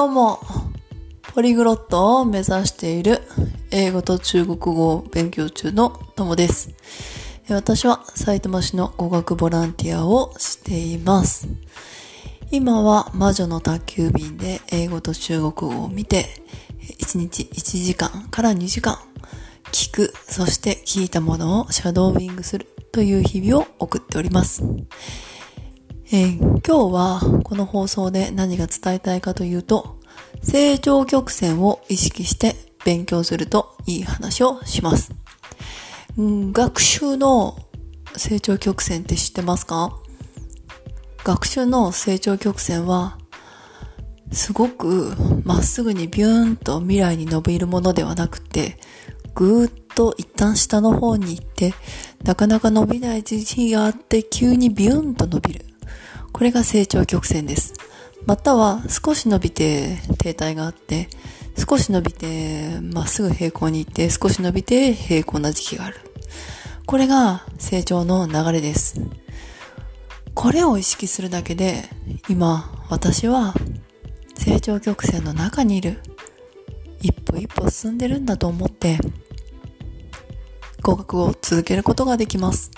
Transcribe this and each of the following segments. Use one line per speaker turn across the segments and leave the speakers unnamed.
どうも、ポリグロットを目指している英語と中国語を勉強中のともです。私は埼玉市の語学ボランティアをしています。今は魔女の宅急便で英語と中国語を見て、1日1時間から2時間聞く、そして聞いたものをシャドーイングするという日々を送っております。えー今日はこの放送で何が伝えたいかというと、成長曲線を意識して勉強するといい話をします。うん学習の成長曲線って知ってますか？学習の成長曲線は、すごくまっすぐにビューンと未来に伸びるものではなくて、ぐーっと一旦下の方に行って、なかなか伸びない時期があって、急にビューンと伸びる。これが成長曲線です。または少し伸びて停滞があって、少し伸びてまっすぐ平行に行って、少し伸びて平行な時期がある。これが成長の流れです。これを意識するだけで、今私は成長曲線の中にいる。一歩一歩進んでるんだと思って、語学を続けることができます。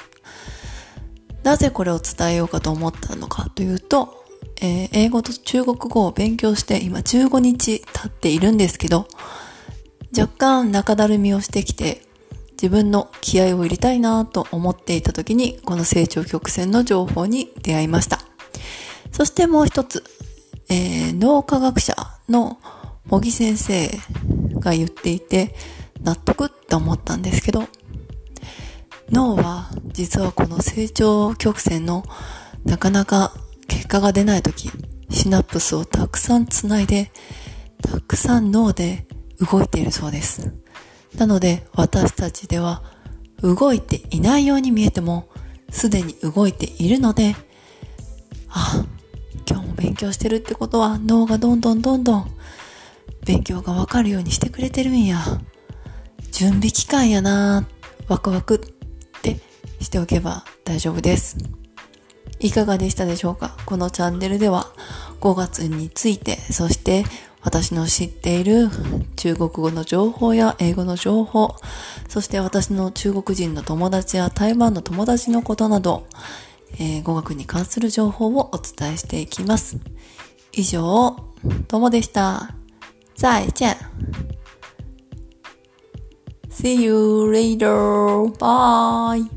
なぜこれを伝えようかと思ったのかというと、えー英語と中国語を勉強して今15日経っているんですけど、若干中だるみをしてきて、自分の気合を入れたいなと思っていた時に、この成長曲線の情報に出会いました。そしてもう一つ、えー脳科学者の茂木先生が言っていて、納得って思ったんですけど、脳は実はこの成長曲線のなかなか結果が出ないとき、シナプスをたくさんつないで、たくさん脳で動いているそうです。なので私たちでは動いていないように見えても、すでに動いているので、あ、今日も勉強してるってことは脳がどんどんどんどん勉強がわかるようにしてくれてるんや。準備期間やなワクワクしておけば大丈夫です。いかがでしたでしょうか？このチャンネルでは5月について、そして私の知っている中国語の情報や英語の情報、そして私の中国人の友達や台湾の友達のことなど、えー語学に関する情報をお伝えしていきます。以上、ともでした。再见。See you later. Bye.